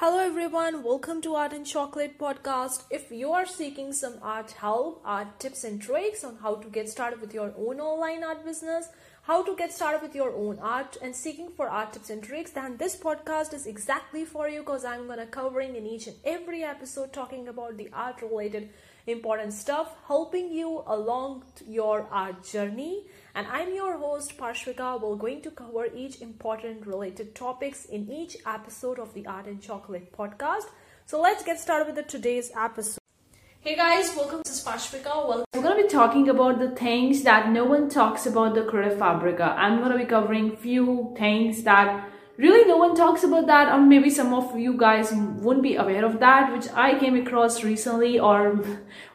Hello everyone, welcome to Art and Chocolate podcast. If you are seeking some art help, art tips and tricks on how to get started with your own online art business, how to get started with your own art and seeking for art tips and tricks, then this podcast is exactly for you because I'm to covering in each and every episode talking about the art related important stuff, helping you along your art journey. And I'm your host Parshvika. We're going to cover each important related topics in each episode of the Art and Chocolate podcast. So let's get started with the today's episode. Hey guys, welcome to Parshvika. Well, we're gonna be talking about the things that no one talks about the Creative Fabrica. I'm gonna be covering few things that really no one talks about that or maybe some of you guys wouldn't be aware of that which i came across recently or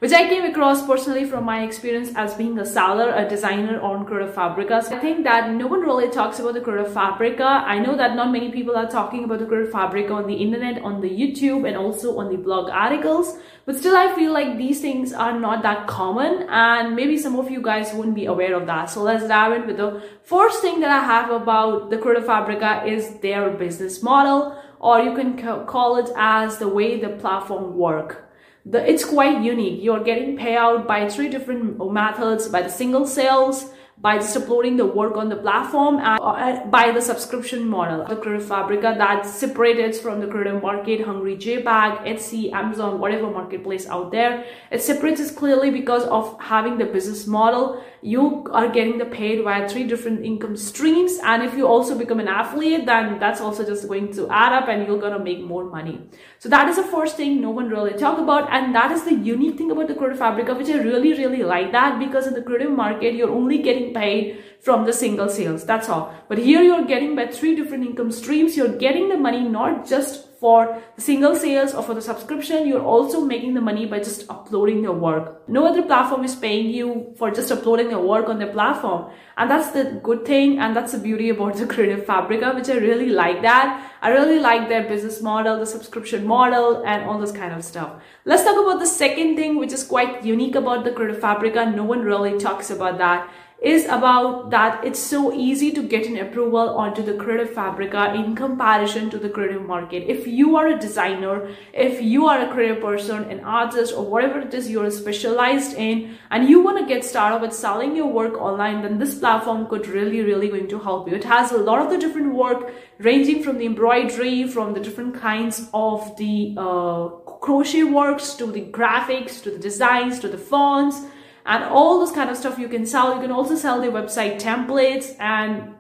which i came across personally from my experience as being a seller a designer on creative fabrica. So i think that no one really talks about the creative fabrica. I know that not many people are talking about the creative fabrica on the internet on the youtube and also on the blog articles. But still i feel like these things are not that common and maybe some of you guys wouldn't be aware of that. So let's dive in with the first thing that i have about the creative fabrica is their business model or you can call it as the way the platform work the, it's quite unique you're getting payout by three different methods by the single sales by just uploading the work on the platform and uh, by the subscription model. The Creative Fabrica that separates from the Creative Market, Hungry JPEG, Etsy, Amazon, whatever marketplace out there. It separates clearly because of having the business model. You are getting the paid via three different income streams. And if you also become an affiliate, then that's also just going to add up and you're going to make more money. So that is the first thing no one really talk about. And that is the unique thing about the Creative Fabrica, which I really, really like that because in the creative market, you're only getting paid from the single sales. That's all. But here you're getting by three different income streams. You're getting the money not just for single sales or for the subscription. You're also making the money by just uploading your work. No other platform is paying you for just uploading your work on their platform. And that's the good thing. And that's the beauty about the Creative Fabrica, which I really like that. I really like their business model, the subscription model, and all this kind of stuff. Let's talk about the second thing, which is quite unique about the Creative Fabrica. No one really talks about that is about that it's so easy to get an approval onto the creative fabrica in comparison to the creative market. If you are a designer if you are a creative person an artist or whatever it is you're specialized in and you want to get started with selling your work online then this platform could really really going to help you. It has a lot of the different work ranging from the embroidery from the different kinds of the uh, crochet works to the graphics to the designs to the fonts and all this kind of stuff you can sell. You can also sell the website templates and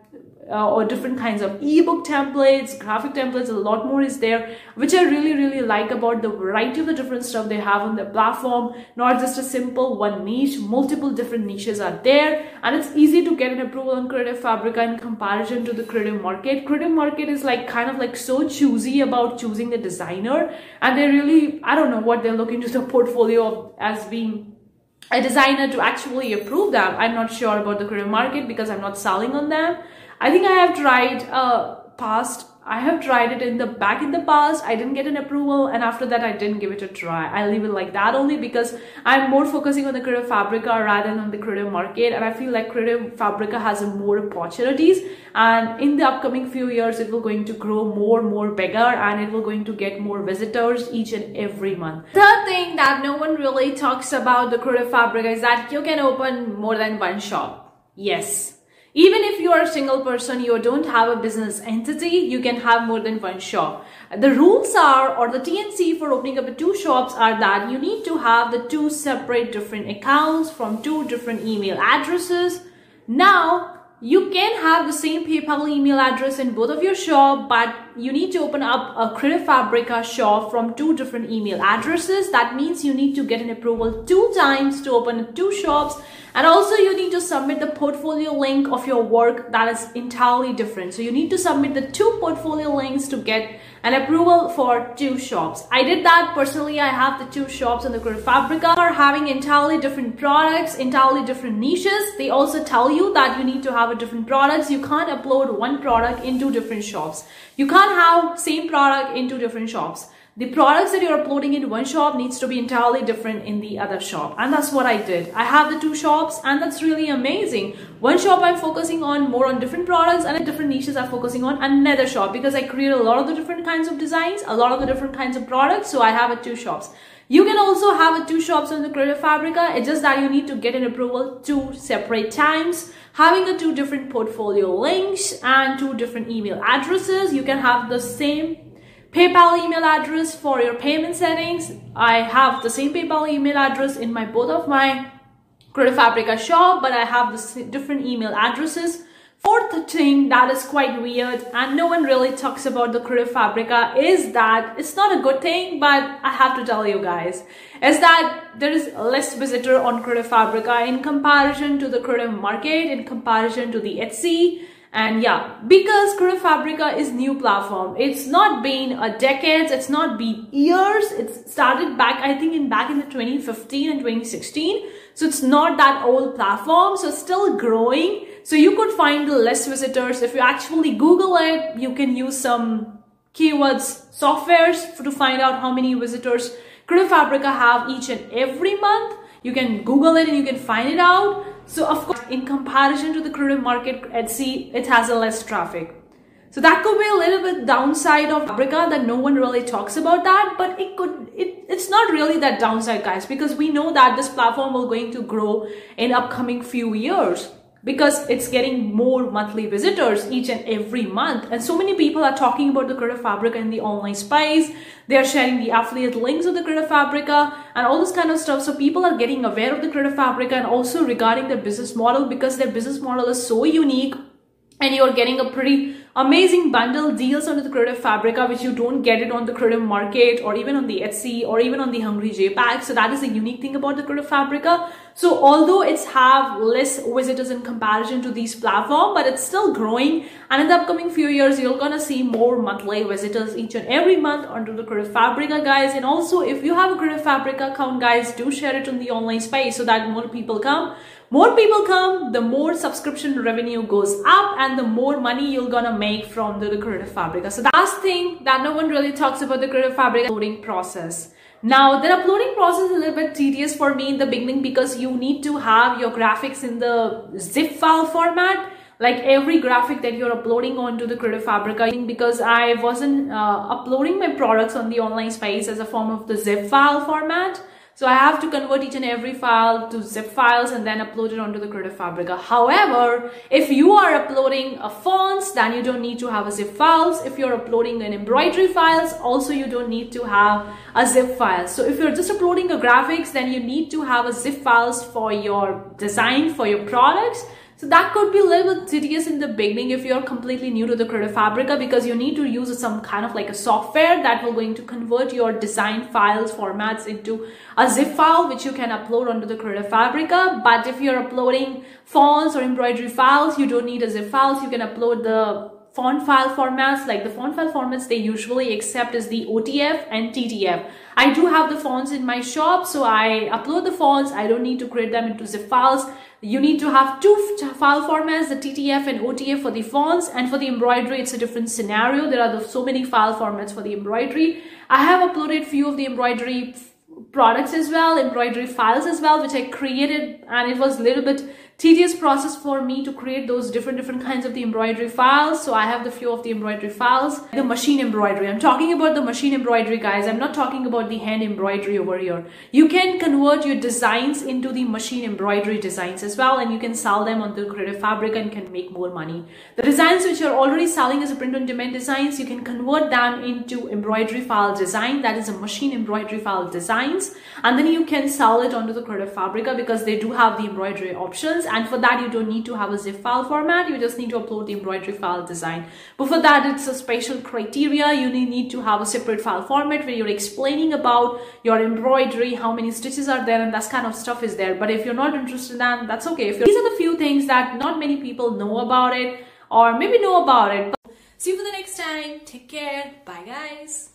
uh, or different kinds of ebook templates, graphic templates, a lot more is there, which I really, really like about the variety of the different stuff they have on the platform. Not just a simple one niche, multiple different niches are there, and it's easy to get an approval on Creative Fabrica in comparison to the creative market. Creative market is like kind of like so choosy about choosing the designer, and they really, I don't know what they're looking to the portfolio of as being a designer to actually approve them. I'm not sure about the Korean market because I'm not selling on them. I think I have tried uh, past I have tried it in the back in the past. I didn't get an approval and after that I didn't give it a try. I leave it like that only because I'm more focusing on the Creative Fabrica rather than on the Creative Market and I feel like Creative Fabrica has more opportunities and in the upcoming few years it will going to grow more more bigger and it will going to get more visitors each and every month. Third thing that no one really talks about the Creative Fabrica is that you can open more than one shop. Yes, even if you are a single person, you don't have a business entity, you can have more than one shop. The rules are, or the TNC for opening up two shops are that you need to have the two separate different accounts from two different email addresses. Now, you can have the same PayPal email address in both of your shop, but you need to open up a Creative Fabrica shop from two different email addresses. That means you need to get an approval two times to open two shops and also you need to submit the portfolio link of your work that is entirely different. So you need to submit the two portfolio links to get an approval for two shops. I did that personally. I have the two shops on the Creative Fabrica are having entirely different products, entirely different niches. They also tell you that you need to have a different products. You can't upload one product into different shops. You can't have same product in two different shops. the products that you're uploading in one shop needs to be entirely different in the other shop. And that's what i did. I have the two shops and that's really amazing. One shop i'm focusing on more on different products and the different niches i'm focusing on another shop because i create a lot of the different kinds of designs a lot of the different kinds of products so i have a two shops you can also have a two shops on the Creative Fabrica. It's just that you need to get an approval two separate times. Having the two different portfolio links and two different email addresses. You can have the same PayPal email address for your payment settings. I have the same PayPal email address in my both of my Creative Fabrica shop, but I have the different email addresses. Fourth thing that is quite weird and no one really talks about the Creative Fabrica is that it's not a good thing, but I have to tell you guys, is that there is less visitor on Creative Fabrica in comparison to the Creative Market, in comparison to the Etsy, and yeah, because Creative Fabrica is new platform. It's not been a decade, it's not been years. It started back, I think, in back in the 2015 and 2016. So it's not that old platform. So it's still growing. So you could find less visitors. If you actually Google it, you can use some keywords softwares to find out how many visitors Creative Fabrica have each and every month. You can Google it and you can find it out. So of course, in comparison to the creative market Etsy, it has a less traffic. So that could be a little bit downside of Fabrica that no one really talks about that, but it could, it, it's not really that downside guys, because we know that this platform will going to grow in upcoming few years because it's getting more monthly visitors each and every month. And so many people are talking about the Creative Fabrica in the online space. They're sharing the affiliate links of the Creative Fabrica and all this kind of stuff. So people are getting aware of the Creative Fabrica and also regarding their business model because their business model is so unique and you're getting a pretty amazing bundle deals on the Creative Fabrica, which you don't get it on the Creative Market or even on the Etsy or even on the Hungry JPEG. So that is a unique thing about the Creative Fabrica. So although it's have less visitors in comparison to these platform, but it's still growing. And in the upcoming few years, you're gonna see more monthly visitors each and every month onto the Creative Fabrica, guys. And also, if you have a Creative Fabrica account, guys, do share it in the online space so that more people come more people come, the more subscription revenue goes up and the more money you're gonna make from the, Creative Fabrica. So the last thing that no one really talks about the Creative Fabrica uploading process. Now, the uploading process is a little bit tedious for me in the beginning because you need to have your graphics in the zip file format like every graphic that you're uploading onto the Creative Fabrica because I wasn't uh, uploading my products on the online space as a form of the zip file format. So I have to convert each and every file to zip files and then upload it onto the Creative Fabrica. However, if you are uploading a fonts, then you don't need to have a zip files. If you're uploading an embroidery files, also you don't need to have a zip file. So if you're just uploading a graphics, then you need to have a zip files for your design, for your products. So that could be a little bit tedious in the beginning if you're completely new to the Creative Fabrica because you need to use some kind of like a software that will going to convert your design files formats into a zip file which you can upload onto the Creative Fabrica. But if you're uploading fonts or embroidery files, you don't need a zip files. You can upload the font file formats like the font file formats they usually accept is the OTF and TTF. I do have the fonts in my shop so I upload the fonts. I don't need to create them into zip files. You need to have two file formats, the TTF and OTF for the fonts and for the embroidery it's a different scenario. There are so many file formats for the embroidery. I have uploaded few of the embroidery products as well, embroidery files as well, which I created and it was a little bit tedious process for me to create those different different kinds of the embroidery files. So i have the few of the embroidery files. The machine embroidery. I'm talking about the machine embroidery guys. I'm not talking about the hand embroidery over here. You can convert your designs into the machine embroidery designs as well and you can sell them on the creative fabric and can make more money. The designs which you're already selling as a print on demand designs you can convert them into embroidery file design. That is a machine embroidery file and then you can sell it onto the creative fabrica because they do have the embroidery options. And for that you don't need to have a zip file format. You just need to upload the embroidery file design. But for that it's a special criteria. You need to have a separate file format where you're explaining about your embroidery how many stitches are there and that kind of stuff is there. But if you're not interested in that that's okay. If these are the few things that not many people know about it or maybe know about it. But see you for the next time. Take care. Bye guys